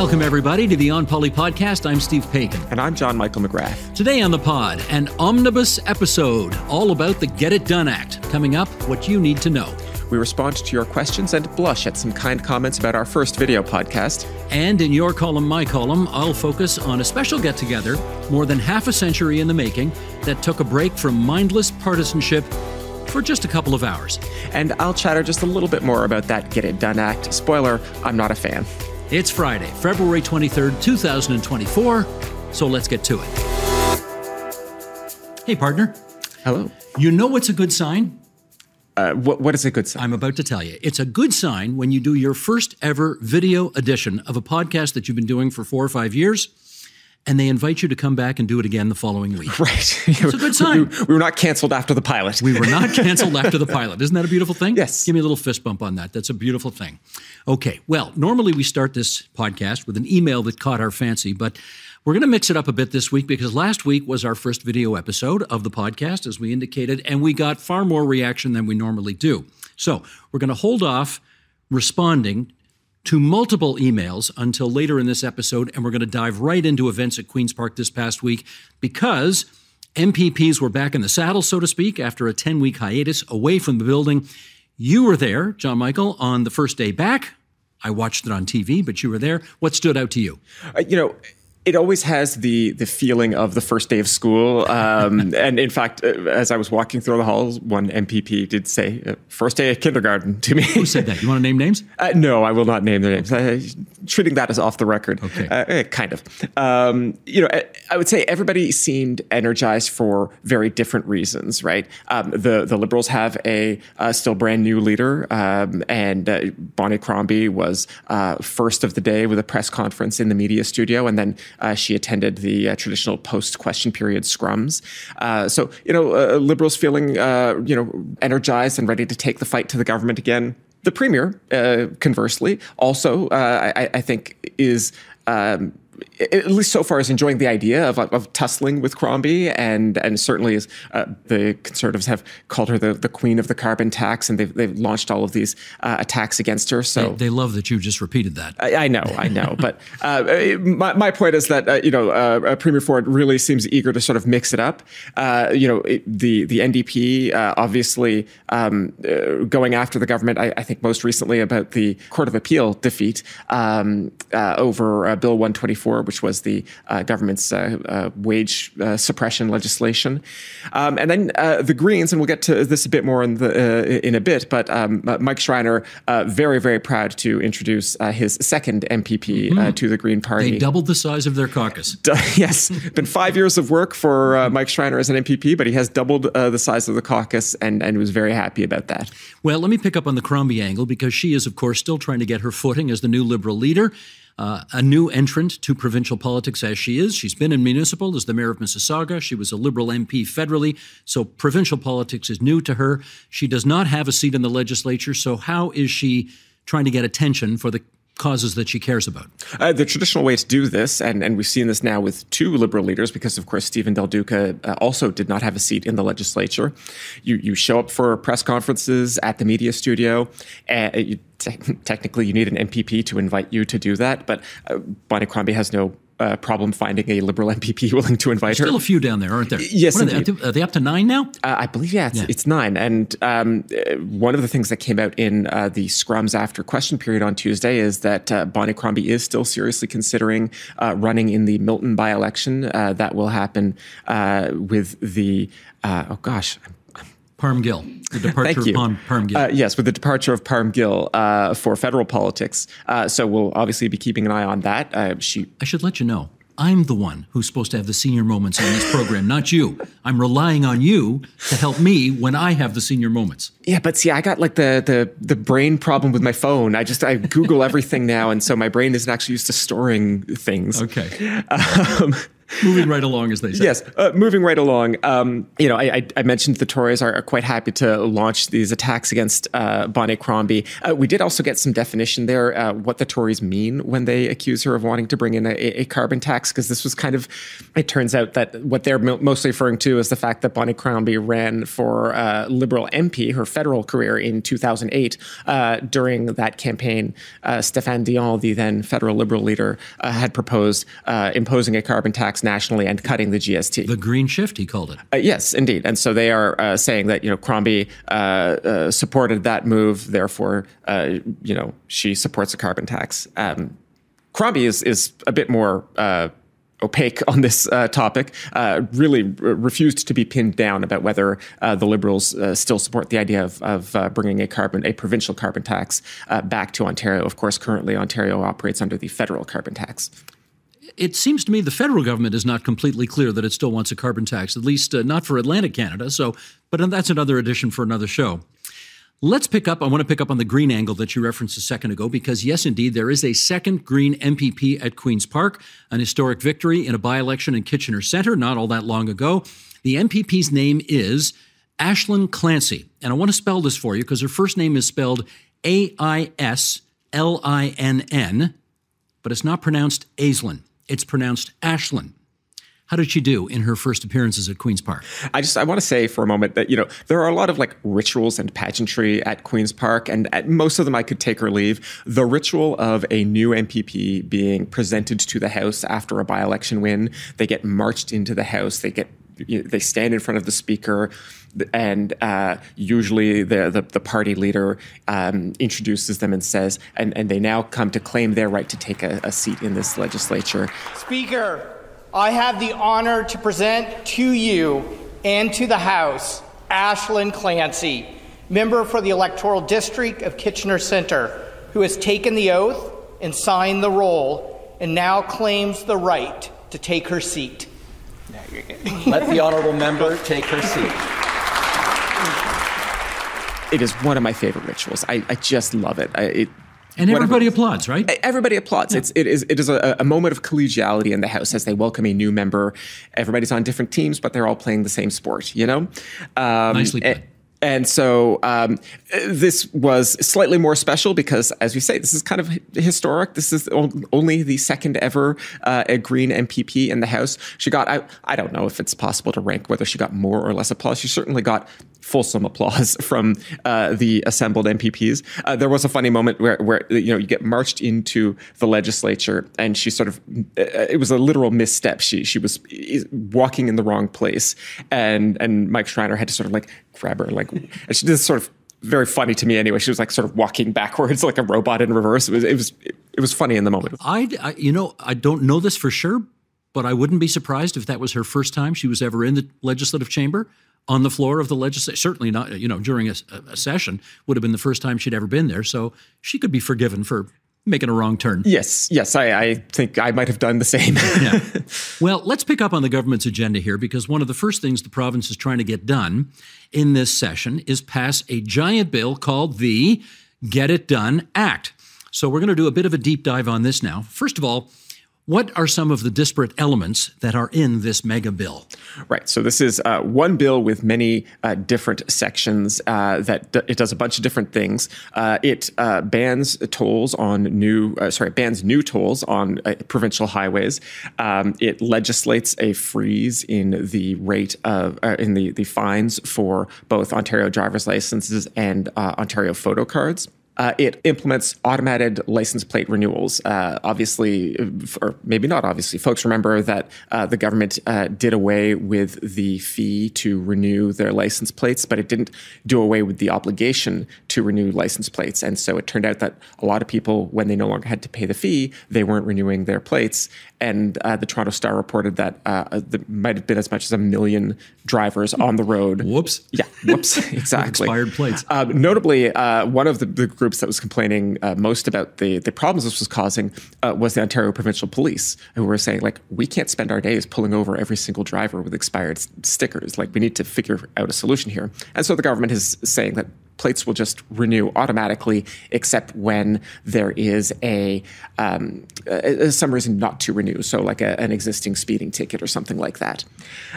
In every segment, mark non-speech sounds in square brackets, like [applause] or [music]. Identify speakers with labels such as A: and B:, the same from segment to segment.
A: Welcome, everybody, to the On Poli podcast. I'm Steve Paikin.
B: And I'm John Michael McGrath.
A: Today on the pod, an omnibus episode all about the Get It Done Act. Coming up, what you need to know.
B: We respond to your questions and blush at some kind comments about our first video podcast.
A: And in your column, my column, I'll focus on a special get together, more than half a century in the making, that took a break from mindless partisanship for just a couple of hours.
B: And I'll chatter just a little bit more about that Get It Done Act. Spoiler, I'm not a fan.
A: It's Friday, February 23rd, 2024, so let's get to it. Hey, partner.
B: Hello.
A: You know what's a good sign?
B: Uh, what, what is a good sign?
A: I'm about to tell you. It's a good sign when you do your first ever video edition of a podcast that you've been doing for four or five years and they invite you to come back and do it again the following week. [laughs]
B: Right.
A: It's a good sign.
B: We, we, were not canceled after the pilot.
A: we were not canceled after the pilot. Isn't that a beautiful thing?
B: Yes.
A: Give me a little fist bump on that. That's a beautiful thing. Okay. Well, normally we start this podcast with an email that caught our fancy, but we're going to mix it up a bit this week because last week was our first video episode of the podcast, as we indicated, and we got far more reaction than we normally do. So we're going to hold off responding to multiple emails until later in this episode, and we're going to dive right into events at Queen's Park this past week because MPPs were back in the saddle, so to speak, after a 10 week hiatus away from the building. You were there, John Michael, on the first day back. I watched it on TV, but you were there. What stood out to you?
B: Uh, you know, it always has the the feeling of the first day of school. Um, [laughs] and in fact, uh, as I was walking through the halls, one MPP did say, uh, first day of kindergarten to me.
A: Who said that? You want to name names? [laughs]
B: Uh, no, I will not name their names. Uh, treating that as off the record.
A: Okay.
B: Uh, eh, kind of. Um, you know, I, I, would say everybody seemed energized for very different reasons, right? Um, the, the Liberals have a still brand new leader, um, and uh, Bonnie Crombie was first of the day with a press conference in the media studio, and then uh, she attended the uh, traditional post question period scrums. Uh, so, you know, liberals feeling, uh, you know, energized and ready to take the fight to the government again. The premier, uh, conversely, also, I, I, think, is. Um, at least so far, is enjoying the idea of, of tussling with Crombie, and and certainly is uh, the Conservatives have called her the, the queen of the carbon tax, and they've they've launched all of these uh, attacks against her. So
A: they, they, love that you just repeated that.
B: I, I know, I know, but uh, my my point is that uh, you know uh, Premier Ford really seems eager to sort of mix it up. Uh, you know, it, the the NDP obviously um, going after the government. I, I, think most recently about the Court of Appeal defeat um, over Bill 124 which was the uh, government's uh, uh, wage uh, suppression legislation. Um, and then the Greens, and we'll get to this a bit more in, the, in a bit, but um, Mike Schreiner, very, very proud to introduce his second MPP mm-hmm. to the Green Party.
A: They doubled the size of their caucus. [laughs]
B: yes, been five years of work for Mike Schreiner as an MPP, but he has doubled the size of the caucus and, and was very happy about that.
A: Well, let me pick up on the Crombie angle because she is, of course, still trying to get her footing as the new Liberal leader uh, a new entrant to provincial politics as she is. She's been in municipal as the mayor of Mississauga. She was a Liberal MP federally, so provincial politics is new to her. She does not have a seat in the legislature, so how is she trying to get attention for the causes that she cares about?
B: Uh, the traditional way to do this, and, and we've seen this now with two Liberal leaders, because of course Steven Del Duca uh, also did not have a seat in the legislature. You you show up for press conferences at the media studio, and you, te- technically you need an MPP to invite you to do that, but uh, Bonnie Crombie has no uh, problem finding a liberal [laughs] MPP willing to invite
A: There's
B: her.
A: Still a few down there, aren't there?
B: Yes,
A: are they, are they, up to nine now?
B: Uh, I believe yeah it's, yeah. it's nine. And um, uh, one of the things that came out in uh, the scrums after question period on Tuesday is that uh, Bonnie Crombie is still seriously considering uh, running in the Milton by-election that will happen with the oh gosh. I'm
A: Parm Gill, the [laughs] departure of Parm, Gill.
B: Uh, yes, with the departure of Parm Gill uh, for federal politics. Uh, so we'll obviously be keeping an eye on that. Uh, she.
A: I should let you know. I'm the one who's supposed to have the senior moments on this program, not you. I'm relying on you to help me when I have the senior moments.
B: Yeah, but see, I got like the the the brain problem with my phone. I just I Google everything now, and so my brain isn't actually used to storing things.
A: Okay. [laughs]
B: Um,
A: moving right along, as they say.
B: Yes, uh, moving right along. Um, you know, I, I, I, mentioned the Tories are, are, quite happy to launch these attacks against uh, Bonnie Crombie. Uh, we did also get some definition there uh, what the Tories mean when they accuse her of wanting to bring in a, a carbon tax, because this was kind of. It turns out that what they're mostly referring to is the fact that Bonnie Crombie ran for uh, Liberal MP, her federal career in 2008. Uh, during that campaign, Stéphane Dion, the then federal Liberal leader, had proposed imposing a carbon tax nationally and cutting the GST.
A: The green shift, he called it.
B: Uh, yes, indeed. And so they are uh, saying that you know Crombie uh, uh supported that move, therefore uh, you know she supports a carbon tax. Um, Crombie is is a bit more uh, opaque on this uh, topic, uh, really r- refused to be pinned down about whether uh, the Liberals still support the idea of, of bringing a carbon, a provincial carbon tax back to Ontario. Of course, currently Ontario operates under the federal carbon tax
A: it seems to me the federal government is not completely clear that it still wants a carbon tax, at least uh, not for Atlantic Canada. So, but that's another edition for another show. Let's pick up. I want to pick up on the green angle that you referenced a second ago, because yes, indeed, there is a second green MPP at Queen's Park, an historic victory in a by election in Kitchener Centre not all that long ago. The MPP's name is Aislinn Clancy. And I want to spell this for you because her first name is spelled A I S L I N N, but it's not pronounced Aislinn. It's pronounced Ashlyn. How did she do in her first appearances at Queen's Park?
B: I just I want to say for a moment that you know there are a lot of like rituals and pageantry at Queen's Park, and at most of them I could take or leave. The ritual of a new MPP being presented to the House after a by-election win, they get marched into the House, they get you know, they stand in front of the speaker and uh, usually the, the, the, party leader um, introduces them and says, and, and they now come to claim their right to take a, a seat in this legislature.
C: Speaker, I have the honor to present to you and to the House Aislinn Clancy, member for the electoral district of Kitchener Centre, who has taken the oath and signed the roll and now claims the right to take her seat. [laughs]
D: Let the honourable member take her seat
B: it is one of my favorite rituals. I, I just love it. I, it
A: and everybody applauds, right?
B: Everybody applauds. Yeah. It's it is it is a, a, moment of collegiality in the house as they welcome a new member. Everybody's on different teams, but they're all playing the same sport. You know,
A: um, nicely put.
B: And so um, this was slightly more special because, as we say, this is kind of historic. This is only the second ever uh, a Green MPP in the House. She got, I, I don't know if it's possible to rank whether she got more or less applause. She certainly got fulsome applause [laughs] from uh, the assembled MPPs. Uh, there was a funny moment where, where you know you get marched into the legislature, and she sort of uh, it was a literal misstep. She she was walking in the wrong place, and and Mike Schreiner had to sort of like grab like, and she did this sort of very funny to me anyway. She was like sort of walking backwards [laughs] like a robot in reverse. It was it was it was funny in the moment.
A: I, I you know I don't know this for sure, but I wouldn't be surprised if that was her first time she was ever in the legislative chamber on the floor of the legislature. Certainly not, you know, during a, a, session would have been the first time she'd ever been there. So she could be forgiven for making a wrong turn.
B: Yes, yes, I, I think I might have done the same. yeah. [laughs]
A: Well, let's pick up on the government's agenda here because one of the first things the province is trying to get done in this session is pass a giant bill called the Get It Done Act. So we're going to do a bit of a deep dive on this now. First of all, what are some of the disparate elements that are in this mega bill?
B: Right. So this is uh, one bill with many uh, different sections uh, that d- it does a bunch of different things. Uh, it uh, bans tolls on new, uh, sorry, bans new tolls on provincial highways. Um, it legislates a freeze in the rate of in the the fines for both Ontario driver's licenses and Ontario photo cards. Uh, it implements automated license plate renewals. Uh, obviously, or maybe not obviously, folks remember that uh, the government uh, did away with the fee to renew their license plates, but it didn't do away with the obligation to renew license plates. And so it turned out that a lot of people, when they no longer had to pay the fee, they weren't renewing their plates. And uh, the Toronto Star reported that uh, there might have been as much as a million drivers on the road.
A: Whoops.
B: Yeah, whoops, [laughs] exactly.
A: expired plates.
B: notably, one of the, the groups that was complaining uh, most about the the problems this was causing uh, was the Ontario Provincial Police, who were saying like we can't spend our days pulling over every single driver with expired stickers. Like we need to figure out a solution here. And so the government is saying that plates will just renew automatically, except when there is a, um, some reason not to renew, so like a, an existing speeding ticket or something like that.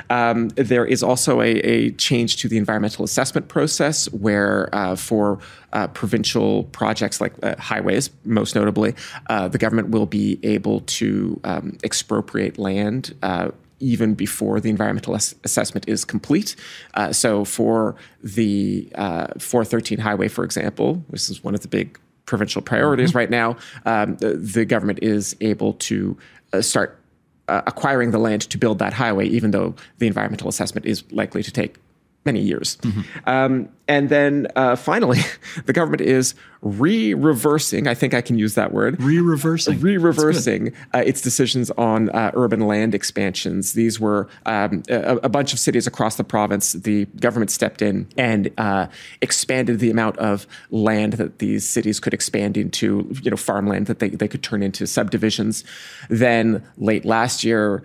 B: Um, there is also a, a, change to the environmental assessment process, where uh, for uh, provincial projects like uh, highways, most notably, uh, the government will be able to um, expropriate land uh, even before the environmental ass- assessment is complete. Uh, so for the uh, 413 highway, for example, this is one of the big provincial priorities mm-hmm. right now, um, the, the, government is able to uh, start uh, acquiring the land to build that highway, even though the environmental assessment is likely to take many years. Mm-hmm. Um, and then uh, finally, [laughs] the government is re reversing, I think I can use that word.
A: Re reversing.
B: Re reversing uh, its decisions on uh, urban land expansions. These were um, a, a, bunch of cities across the province. The government stepped in and uh, expanded the amount of land that these cities could expand into, you know, farmland that they, they could turn into subdivisions. Then late last year,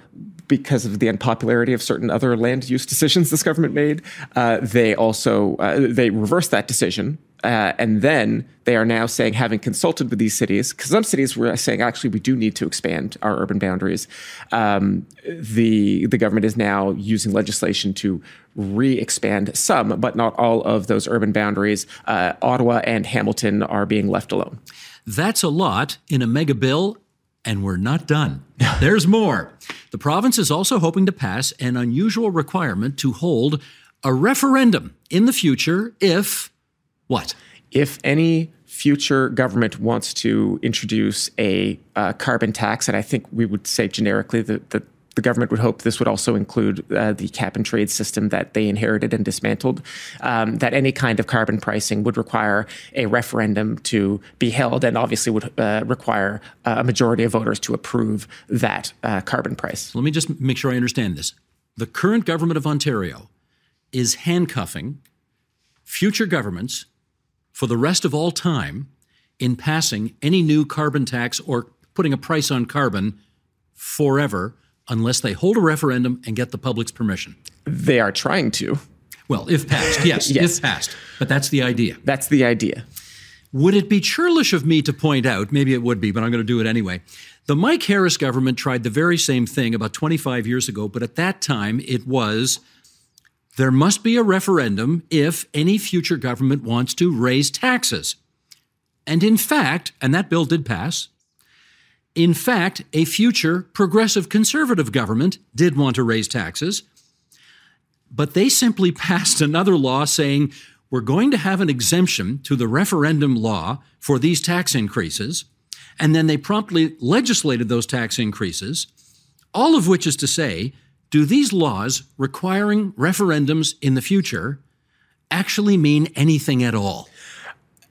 B: because of the unpopularity of certain other land use decisions this government made, uh, they also uh, they reversed that decision. Uh, and then they are now saying, having consulted with these cities, because some cities were saying, actually, we do need to expand our urban boundaries. Um, the the government is now using legislation to re-expand some, but not all of those urban boundaries. Uh, Ottawa and Hamilton are being left alone.
A: That's a lot in a mega bill and we're not done. There's more. The province is also hoping to pass an unusual requirement to hold a referendum in the future if what?
B: If any future government wants to introduce a uh, carbon tax, and I think we would say generically that, that the government would hope this would also include uh, the cap and trade system that they inherited and dismantled, um, that any kind of carbon pricing would require a referendum to be held and obviously would uh, require a majority of voters to approve that uh, carbon price.
A: Let me just make sure I understand this. The current government of Ontario is handcuffing future governments for the rest of all time in passing any new carbon tax or putting a price on carbon forever unless they hold a referendum and get the public's permission.
B: They are trying to.
A: Well, if passed, yes, [laughs] yes. if passed. But that's the idea.
B: That's the idea.
A: Would it be churlish of me to point out, maybe it would be, but I'm going to do it anyway. The Mike Harris government tried the very same thing about 25 years ago, but at that time it was there must be a referendum if any future government wants to raise taxes. And in fact, and that bill did pass, in fact, a future progressive conservative government did want to raise taxes, but they simply [laughs] passed another law saying we're going to have an exemption to the referendum law for these tax increases. And then they promptly legislated those tax increases, all of which is to say, do these laws requiring referendums in the future actually mean anything at all?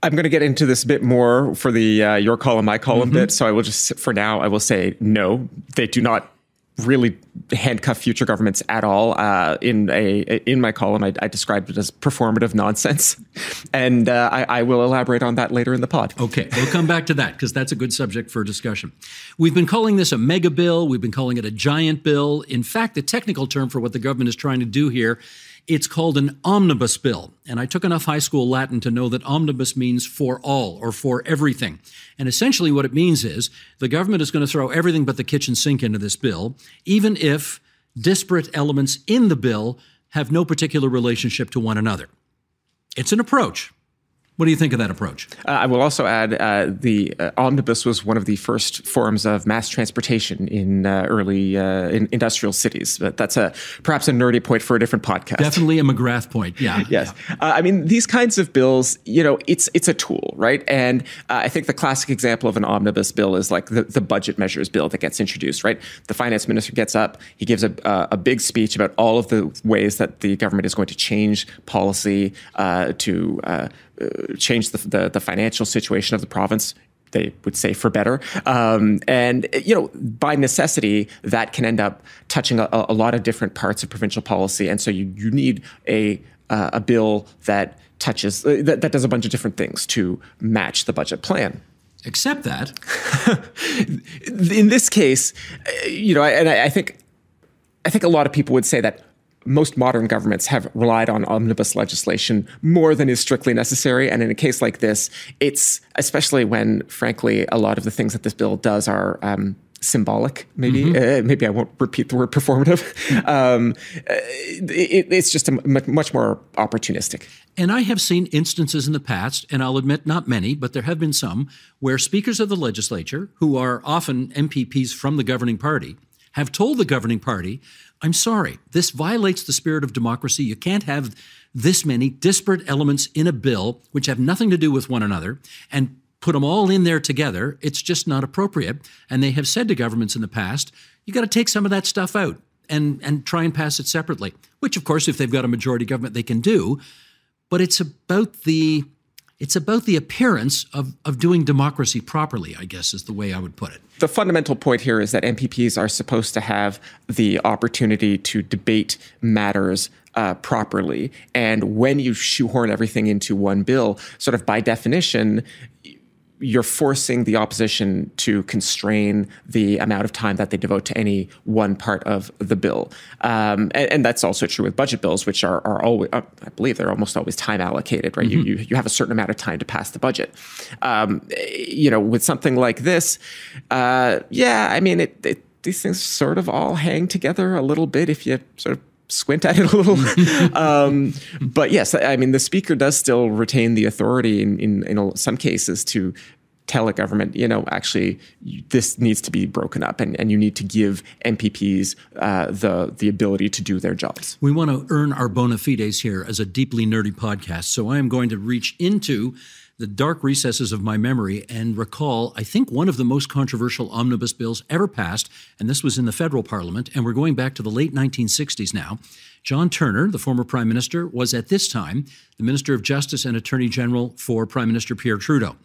B: I'm going to get into this a bit more for the uh, your column, my column mm-hmm. bit. So I will just, for now, I will say no, they do not really handcuff future governments at all. Uh, in a in my column, I, I, described it as performative nonsense, [laughs] and uh, I, I, will elaborate on that later in the pod.
A: Okay, we'll come back to that because that's a good subject for discussion. We've been calling this a mega bill. We've been calling it a giant bill. In fact, the technical term for what the government is trying to do here it's called an omnibus bill. And I took enough high school Latin to know that omnibus means for all or for everything. And essentially what it means is the government is going to throw everything but the kitchen sink into this bill, even if disparate elements in the bill have no particular relationship to one another. It's an approach. What do you think of that approach?
B: Uh, I will also add uh, the uh, omnibus was one of the first forms of mass transportation in uh, early uh, in industrial cities. But that's a perhaps a nerdy point for a different podcast.
A: Definitely a McGrath point. Yeah. [laughs]
B: yes.
A: Yeah.
B: Uh, I mean, these kinds of bills, you know, it's it's a tool, right? And I think the classic example of an omnibus bill is like the, the budget measures bill that gets introduced, right? The finance minister gets up, he gives a, a big speech about all of the ways that the government is going to change policy to uh, change the, the, the financial situation of the province they would say for better. Um, and, you know, by necessity, that can end up touching a, a, lot of different parts of provincial policy. And so you, you need a, uh, a bill that touches, uh, that, that does a bunch of different things to match the budget plan.
A: Except that. [laughs]
B: In this case, uh, you know, and I, I think, I think a lot of people would say that most modern governments have relied on omnibus legislation more than is strictly necessary. And in a case like this, it's especially when, frankly, a lot of the things that this bill does are. Um, symbolic maybe mm-hmm. uh, maybe i won't repeat the word performative [laughs] um, it, it's just much more opportunistic
A: and i have seen instances in the past and i'll admit not many but there have been some where speakers of the legislature who are often mpps from the governing party have told the governing party I'm sorry, this violates the spirit of democracy. You can't have this many disparate elements in a bill which have nothing to do with one another and put them all in there together. It's just not appropriate. And they have said to governments in the past, you got to take some of that stuff out and, and try and pass it separately, which, of course, if they've got a majority government, they can do. But it's about the it's about the appearance of, of doing democracy properly, I guess is the way I would put it.
B: The fundamental point here is that MPPs are supposed to have the opportunity to debate matters uh, properly. And when you shoehorn everything into one bill, sort of by definition, you're forcing the opposition to constrain the amount of time that they devote to any one part of the bill. Um, and, and, that's also true with budget bills, which are, are always, uh, I believe they're almost always time allocated, right? Mm-hmm. You, you, you, have a certain amount of time to pass the budget. Um, you know, with something like this, uh, yeah, I mean, it, it, these things sort of all hang together a little bit if you sort of squint at it a little. [laughs] um, but yes, I mean, the speaker does still retain the authority in, in, in some cases to tell a government, you know, actually, this needs to be broken up, and, and you need to give MPPs uh, the the ability to do their jobs.
A: We want to earn our bona fides here as a deeply nerdy podcast, so I am going to reach into the dark recesses of my memory and recall, I think, one of the most controversial omnibus bills ever passed, and this was in the federal parliament, and we're going back to the late 1960s now. John Turner, the former prime minister, was at this time the Minister of Justice and Attorney General for Prime Minister Pierre Trudeau.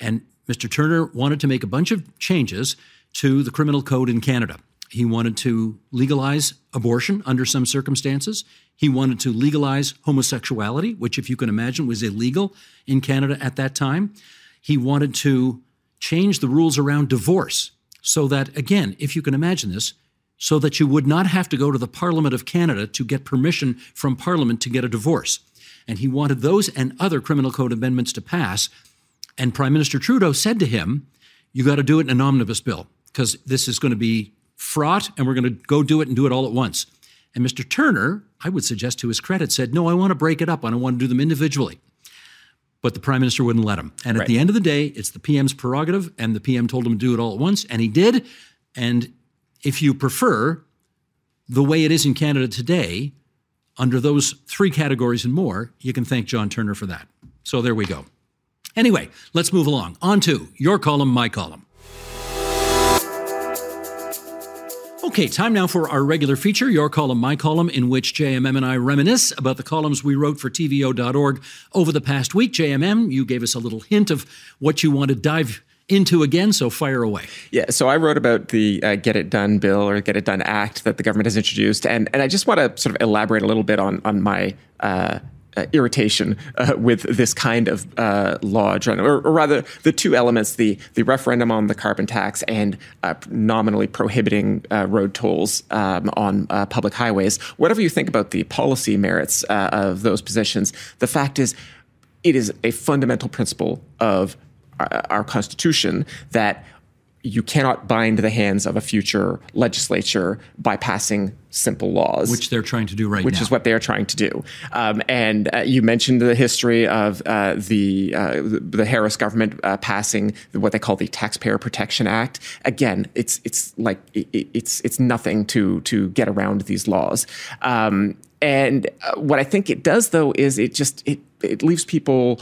A: And Mr. Turner wanted to make a bunch of changes to the criminal code in Canada. He wanted to legalize abortion under some circumstances. He wanted to legalize homosexuality, which, if you can imagine, was illegal in Canada at that time. He wanted to change the rules around divorce so that, again, if you can imagine this, so that you would not have to go to the Parliament of Canada to get permission from Parliament to get a divorce. And he wanted those and other criminal code amendments to pass. And Prime Minister Trudeau said to him, You got to do it in an omnibus bill because this is going to be fraught and we're going to go do it and do it all at once. And Mr. Turner, I would suggest to his credit, said, No, I want to break it up. I don't want to do them individually. But the prime minister wouldn't let him. And right. at the end of the day, it's the PM's prerogative, and the PM told him to do it all at once, and he did. And if you prefer the way it is in Canada today, under those three categories and more, you can thank John Turner for that. So there we go. Anyway, let's move along. On to your column, my column. Okay, time now for our regular feature, Your Column, My Column, in which JMM and I reminisce about the columns we wrote for TVO.org over the past week. JMM, you gave us a little hint of what you want to dive into again, so fire away.
B: Yeah, so I wrote about the uh, Get It Done bill or Get It Done Act that the government has introduced, and, and I just want to sort of elaborate a little bit on, on my uh, uh, irritation uh, with this kind of uh, law, or, or, rather, the two elements: the the referendum on the carbon tax and uh, nominally prohibiting uh, road tolls um, on uh, public highways. Whatever you think about the policy merits of those positions, the fact is, it is a fundamental principle of our Constitution that you cannot bind the hands of a future legislature by passing simple laws,
A: which they're trying to do right now.
B: which
A: now.
B: is what they are trying to do. Um, and uh, you mentioned the history of uh, the uh, the Harris government uh, passing what they call the Taxpayer Protection Act. Again, it's it's like it, it's it's nothing to to get around these laws. Um, and uh, what I think it does, though, is it just it it leaves people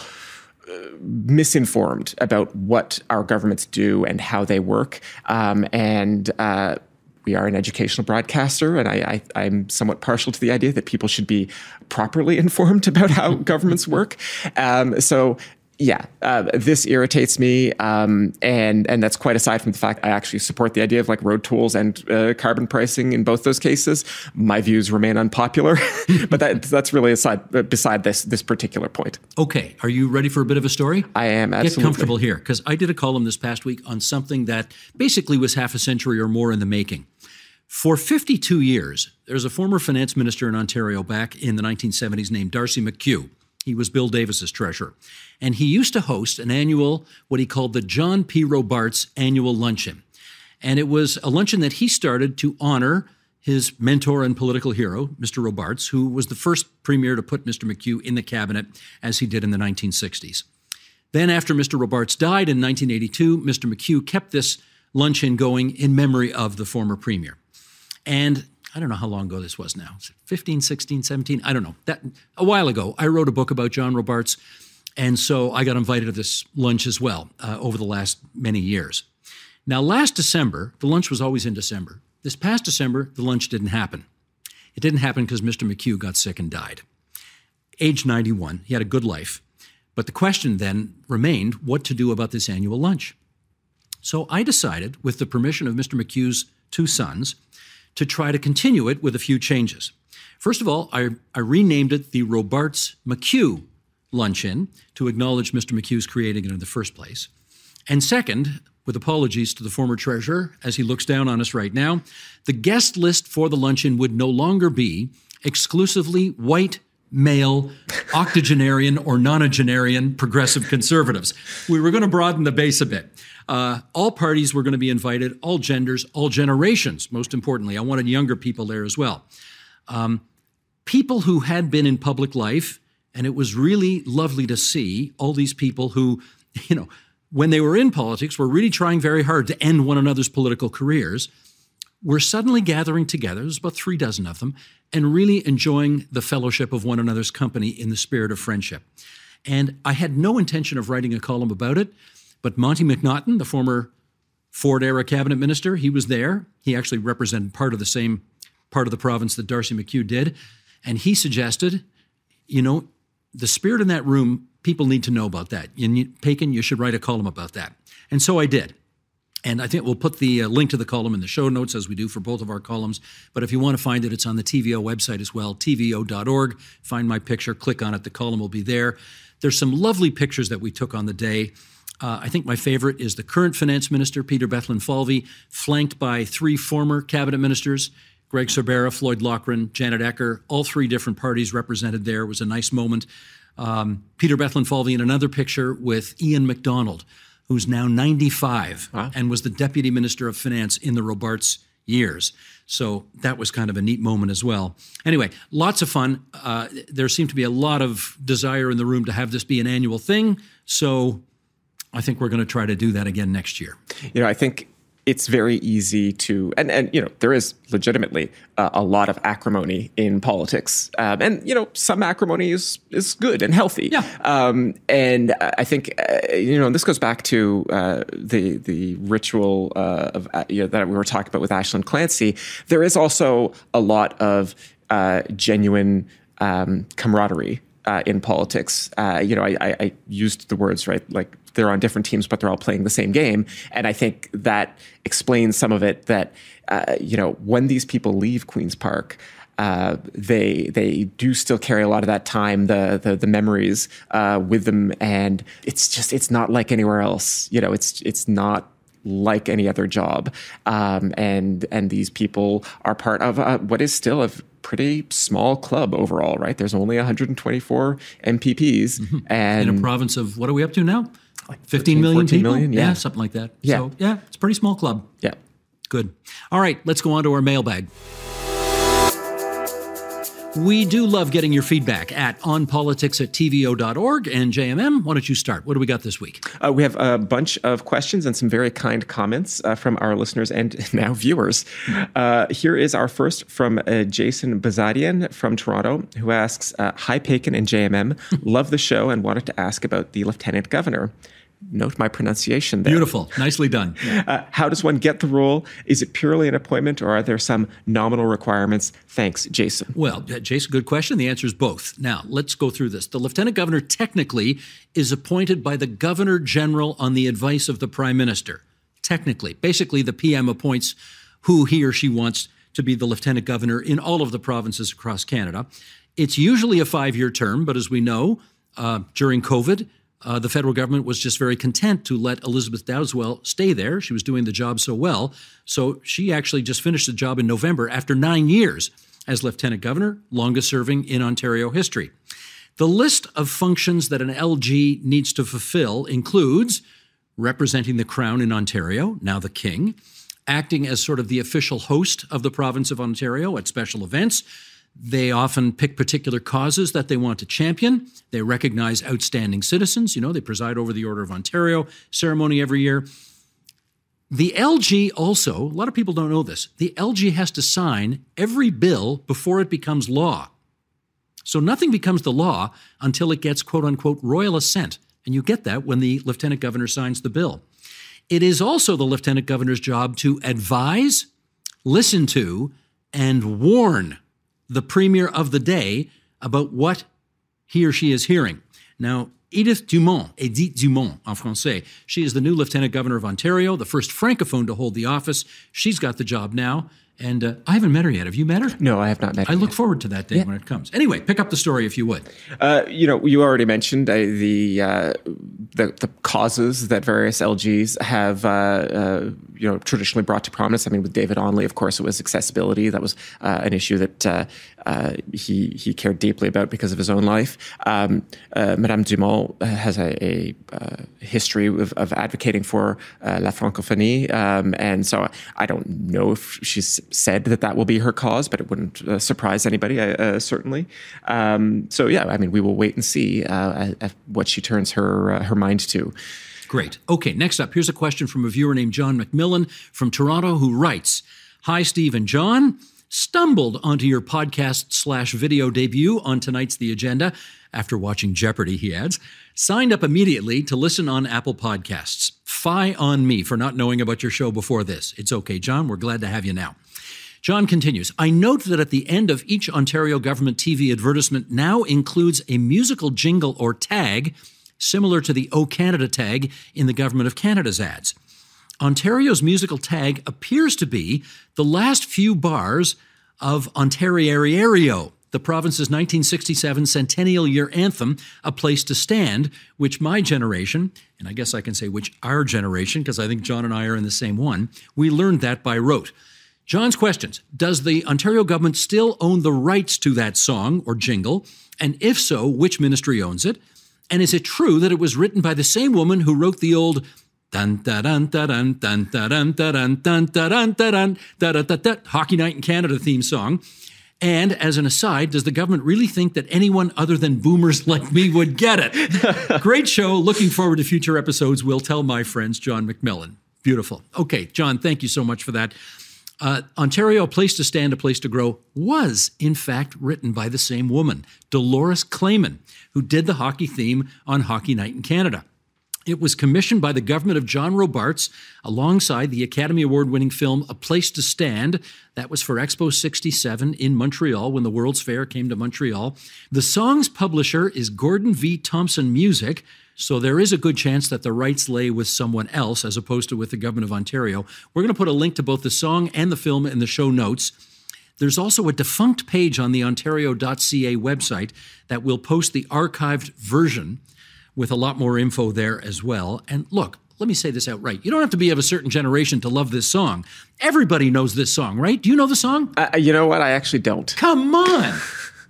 B: misinformed about what our governments do and how they work. Um, and uh, we are an educational broadcaster, and I, am somewhat partial to the idea that people should be properly [laughs] informed about how governments work. Um, so yeah, uh, this irritates me, um, and and that's quite aside from the fact I actually support the idea of like road tools and uh, carbon pricing in both those cases. My views remain unpopular, [laughs] but that that's really aside uh, beside this this particular point.
A: Okay, are you ready for a bit of a story?
B: I am. Absolutely.
A: Get comfortable here because I did a column this past week on something that basically was half a century or more in the making. For 52 years, there's a former finance minister in Ontario back in the 1970s named Darcy McKeough. He was Bill Davis's treasurer. And he used to host an annual, what he called the John P. Robarts Annual Luncheon. And it was a luncheon that he started to honor his mentor and political hero, Mr. Robarts, who was the first premier to put Mr. McKeough in the cabinet as he did in the 1960s. Then, after Mr. Robarts died in 1982, Mr. McKeough kept this luncheon going in memory of the former premier. And I don't know how long ago this was now 15, 16, 17, I don't know. That a while ago, I wrote a book about John Robarts, and so I got invited to this lunch as well uh, over the last many years. Now, last December, the lunch was always in December. This past December, the lunch didn't happen. It didn't happen because Mr. McKeough got sick and died. Age 91, he had a good life. But the question then remained what to do about this annual lunch. So I decided, with the permission of Mr. McKeough's two sons, to try to continue it with a few changes. First of all, I, I renamed it the Robarts McKeough Luncheon to acknowledge Mr. McKeough's creating it in the first place. And second, with apologies to the former treasurer as he looks down on us right now, the guest list for the luncheon would no longer be exclusively white, male, [laughs] octogenarian, or nonagenarian progressive conservatives. We were going to broaden the base a bit. Uh, all parties were going to be invited, all genders, all generations, most importantly. I wanted younger people there as well. Um, people who had been in public life, and it was really lovely to see all these people who, [laughs] you know, when they were in politics, were really trying very hard to end one another's political careers, were suddenly gathering together. There's about three dozen of them, and really enjoying the fellowship of one another's company in the spirit of friendship. And I had no intention of writing a column about it. But Monte McNaughton, the former Ford era cabinet minister, he was there. He actually represented part of the same part of the province that Darcy McKeough did. And he suggested, you know, the spirit in that room, people need to know about that. You, Paikin, you should write a column about that. And so I did. And I think we'll put the uh, link to the column in the show notes as we do for both of our columns. But if you want to find it, it's on the TVO website as well, tvo.org. Find my picture, click on it, the column will be there. There's some lovely pictures that we took on the day. Uh, I think my favorite is the current finance minister, Peter Bethlenfalvy, flanked by three former cabinet ministers, Greg Sorbara, Floyd Laughren, Janet Ecker, all three different parties represented there. It was a nice moment. Um, Peter Bethlenfalvy in another picture with Ian Macdonald, who's now 95 wow. and was the deputy minister of finance in the Robarts years. So that was kind of a neat moment as well. Anyway, lots of fun. Uh, there seemed to be a lot of desire in the room to have this be an annual thing. So I think we're going to try to do that again next year.
B: You know, I think it's very easy to and and you know there is legitimately uh, a lot of acrimony in politics um, and you know some acrimony is is good and healthy
A: yeah. Um,
B: and I think uh, you know this goes back to uh, the the ritual uh, of uh, you know, that we were talking about with Aislinn Clancy there is also a lot of uh, genuine um, camaraderie uh, in politics. Uh, you know, I, I, used the words right, like they're on different teams, but they're all playing the same game. And I think that explains some of it. That uh, you know, when these people leave Queens Park. Uh, they they do still carry a lot of that time, the the, the memories uh, with them, and it's just it's not like anywhere else. You know, it's it's not like any other job, um, and and these people are part of uh, what is still a pretty small club overall, right? There's only 124 MPPs, mm-hmm. and
A: in a province of what are we up to now? Like 15 million people,
B: million,
A: yeah. yeah. something like that.
B: Yeah.
A: So yeah, it's a pretty small club.
B: Yeah,
A: good. All right, let's go on to our mailbag. We do love getting your feedback at onpolitics at tvo.org. And JMM, why don't you start? What do we got this week?
B: Uh, we have a bunch of questions and some very kind comments uh, from our listeners and [laughs] now viewers. Uh, here is our first from uh, Jason Bazadian from Toronto, who asks uh, Hi, Paikin and JMM. [laughs] love the show and wanted to ask about the lieutenant governor note my pronunciation there.
A: Beautiful. Nicely done. [laughs]
B: Uh, how does one get the role? Is it purely an appointment or are there some nominal requirements? Thanks, Jason.
A: Well, uh, Jason, good question. The answer is both. Now, let's go through this. The lieutenant governor technically is appointed by the governor general on the advice of the prime minister. Technically. Basically, the PM appoints who he or she wants to be the lieutenant governor in all of the provinces across Canada. It's usually a five year term, but as we know, uh, during COVID, uh, the federal government was just very content to let Elizabeth Dowdeswell stay there. She was doing the job so well. So she actually just finished the job in November after nine years as lieutenant governor, longest serving in Ontario history. The list of functions that an LG needs to fulfill includes representing the Crown in Ontario, now the King, acting as sort of the official host of the province of Ontario at special events. They often pick particular causes that they want to champion. They recognize outstanding citizens. You know, they preside over the Order of Ontario ceremony every year. The LG also, a lot of people don't know this, the LG has to sign every bill before it becomes law. So nothing becomes the law until it gets quote unquote royal assent. And you get that when the lieutenant governor signs the bill. It is also the lieutenant governor's job to advise, listen to, and warn the premier of the day about what he or she is hearing. Now, Edith Dumont, Edith Dumont en français, she is the new lieutenant governor of Ontario, the first francophone to hold the office. She's got the job now. And uh, I haven't met her yet. Have you met her?
B: No, I have not met her.
A: I look
B: yet.
A: forward to that day
B: Yeah.
A: when it comes. Anyway, pick up the story if you would.
B: Uh, you know, you already mentioned uh, the, uh, the the causes that various LGs have, uh, uh, you know, traditionally brought to prominence. I mean, with David Onley, of course, it was accessibility. That was uh, an issue that uh, uh, he he cared deeply about because of his own life. Um, uh, Madame Dumont has a, a uh, history of, of advocating for uh, la francophonie, um, and so I don't know if she's said that that will be her cause, but it wouldn't uh, surprise anybody, uh, uh, certainly. Um, so yeah, I mean, we will wait and see uh, at, at what she turns her uh, her mind to.
A: Great. Okay, next up, here's a question from a viewer named John McMillan from Toronto who writes Hi, Steve and John. Stumbled onto your podcast slash video debut on tonight's The Agenda after watching Jeopardy, he adds. Signed up immediately to listen on Apple Podcasts. Fie on me for not knowing about your show before this. It's okay, John. We're glad to have you now. John continues I note that at the end of each Ontario government TV advertisement now includes a musical jingle or tag similar to the O Canada tag in the Government of Canada's ads. Ontario's musical tag appears to be the last few bars of Ontario, the province's 1967 centennial year anthem, A Place to Stand, which my generation, and I guess I can say which our generation, because I think John and I are in the same one, we learned that by rote. John's questions Does the Ontario government still own the rights to that song or jingle? And if so, which ministry owns it? And is it true that it was written by the same woman who wrote the old Hockey Night in Canada theme song? And as an aside, does the government really think that anyone other than boomers like me would get it? Great show. Looking forward to future episodes. Will tell my friends, John McMillan. Beautiful. Okay, John, thank you so much for that. Uh, Ontario, A Place to Stand, A Place to Grow was, in fact, written by the same woman, Dolores Claman, who did the hockey theme on Hockey Night in Canada. It was commissioned by the government of John Robarts alongside the Academy Award winning film A Place to Stand. That was for Expo 67 in Montreal when the World's Fair came to Montreal. The song's publisher is Gordon V. Thompson Music, so there is a good chance that the rights lay with someone else as opposed to with the government of Ontario. We're going to put a link to both the song and the film in the show notes. There's also a defunct page on the Ontario.ca website that will post the archived version with a lot more info there as well. And look, let me say this outright. You don't have to be of a certain generation to love this song. Everybody knows this song, right? Do you know the song?
B: Uh, you know what? I actually don't.
A: Come on.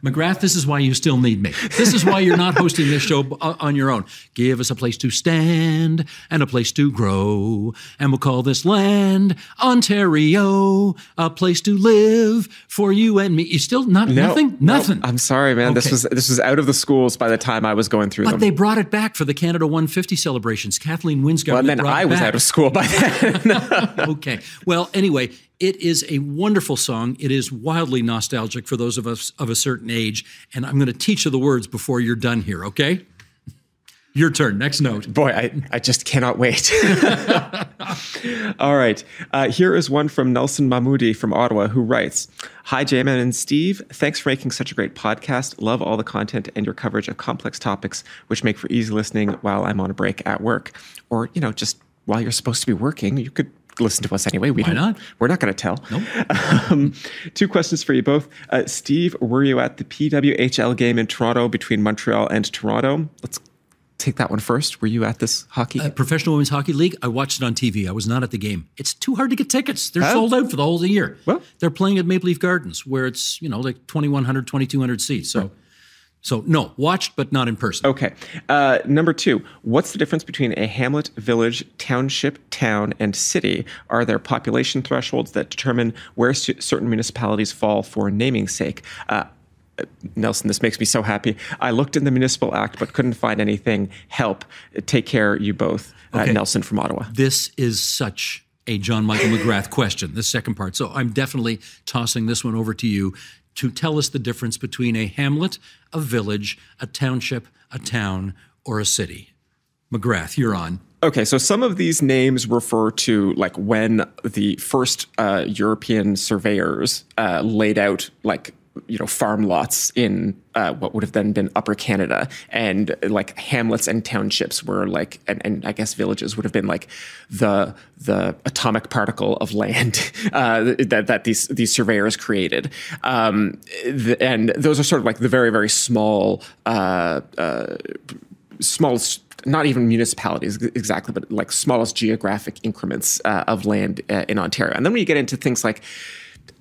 A: McGrath, this is why you still need me. This is why you're not hosting this show uh, on your own. Give us a place to stand and a place to grow. And we'll call this land Ontario, a place to live for you and me. You still not
B: No,
A: nothing?
B: no,
A: Nothing.
B: I'm sorry, man. This was this was out of the schools by the time I was going through
A: But
B: them.
A: they brought it back for the Canada 150 celebrations. Kathleen Winsgard.
B: well, and then I was out of school by then. [laughs]
A: okay. Well, anyway, it is a wonderful song. It is wildly nostalgic for those of us of a certain age. And I'm going to teach you the words before you're done here, okay? Your turn. Next note.
B: Boy, I, I just cannot wait. [laughs] All right. Uh, here is one from Nelson Mahmoudi from Ottawa who writes Hi, Jamin and Steve. Thanks for making such a great podcast. Love all the content and your coverage of complex topics, which make for easy listening while I'm on a break at work. Or, you know, just while you're supposed to be working, you could listen to us anyway. We
A: Why not?
B: We're not going to tell. [laughs] Um, two questions for you both. Uh, Steve, were you at the PWHL game in Toronto between Montreal and Toronto? Let's take that one first. Were you at this hockey?
A: Uh, Professional Women's Hockey League. I watched it on TV. I was not at the game. It's too hard to get tickets. They're
B: Oh.
A: sold out for the whole of the year.
B: Well-
A: they're playing at Maple Leaf Gardens, where it's you know like 2,100, 2,200 seats. So, so no, watched but not in person.
B: Okay. Uh, number two, what's the difference between a hamlet, village, township, town, and city? Are there population thresholds that determine where c- certain municipalities fall for naming sake? Uh, Nelson, this makes me so happy. I looked in the Municipal Act but couldn't find anything. Help. Take care, you both. Uh,
A: Okay.
B: Nelson from Ottawa.
A: This is such a John Michael McGrath question, the second part. So I'm definitely tossing this one over to you to tell us the difference between a hamlet, a village, a township, a town, or a city. McGrath, you're on.
B: Okay, so some of these names refer to like when the first uh, European surveyors uh, laid out like you know farm lots in uh, what would have then been Upper Canada, and like hamlets and townships were like, and, and I guess villages would have been like the the atomic particle of land [laughs] uh, that that these these surveyors created, um, and those are sort of like the very very small. Uh, uh, smallest not even municipalities exactly but like smallest geographic increments uh, of land uh, in ontario and then when you get into things like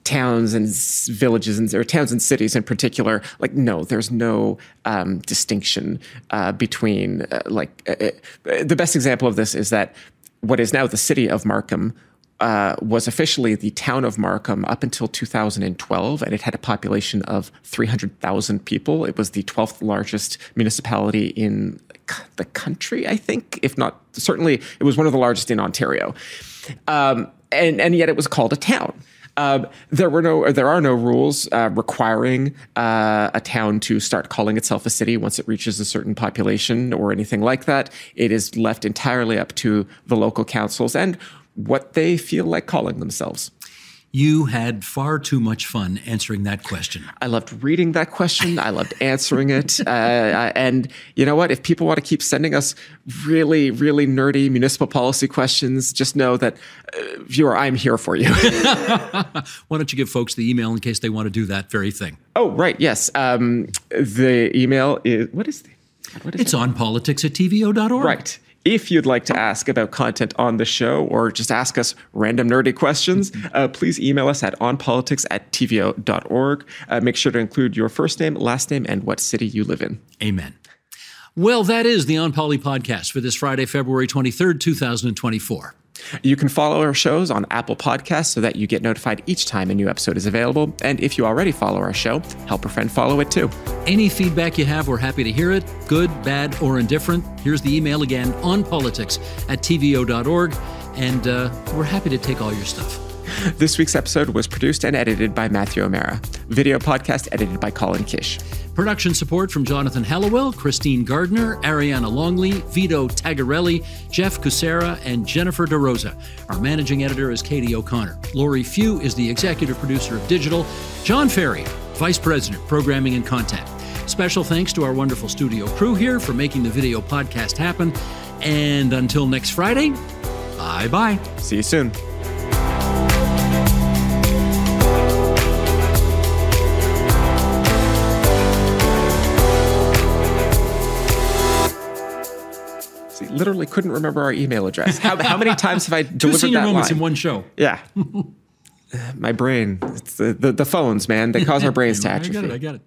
B: towns and villages and or towns and cities in particular like no there's no um, distinction uh, between uh, like uh, uh, the best example of this is that what is now the city of markham uh, was officially the town of Markham up until 2012, and it had a population of 300,000 people. It was the 12th largest municipality in the country, I think, if not certainly, it was one of the largest in Ontario. Um, and, and yet it was called a town. Um, there were no, there are no rules uh, requiring uh, a town to start calling itself a city once it reaches a certain population or anything like that. It is left entirely up to the local councils and what they feel like calling themselves.
A: You had far too much fun answering that question.
B: I loved reading that question. I loved answering it. [laughs] Uh, and you know what? If people want to keep sending us really, really nerdy municipal policy questions, just know that, uh, viewer, I'm here for you. [laughs] [laughs]
A: Why don't you give folks the email in case they want to do that very thing?
B: oh, right. Yes. Um, the email is what is the what is
A: It's on politics at tvo.org.
B: Right. If you'd like to ask about content on the show or just ask us random nerdy questions, uh, please email us at onpolitics at tvo.org. Uh, make sure to include your first name, last name, and what city you live in.
A: Amen. Well, that is the On Poli podcast for this Friday, February 23rd, 2024.
B: You can follow our shows on Apple Podcasts so that you get notified each time a new episode is available. And if you already follow our show, help a friend follow it too.
A: Any feedback you have, we're happy to hear it, good, bad, or indifferent. Here's the email again on politics at tvo.org, and uh, we're happy to take all your stuff.
B: This week's episode was produced and edited by Matthew O'Mara. Video podcast edited by Colin Kish.
A: Production support from Jonathan Hallowell, Christine Gardner, Ariana Longley, Vito Tagarelli, Jeff Cusera, and Jennifer DeRosa. Our managing editor is Katie O'Connor. Lori Few is the executive producer of Digital. John Ferri, vice president, programming and content. Special thanks to our wonderful studio crew here for making the video podcast happen. And until next Friday, bye bye.
B: See you soon. Literally couldn't remember our email address. How, how many times have I [laughs]
A: Two
B: delivered
A: senior
B: that
A: moments
B: line?
A: in one show.
B: Yeah. [laughs] My brain. It's the, the, the phones, man. They cause our brains to atrophy. [laughs]
A: I got it. I got it.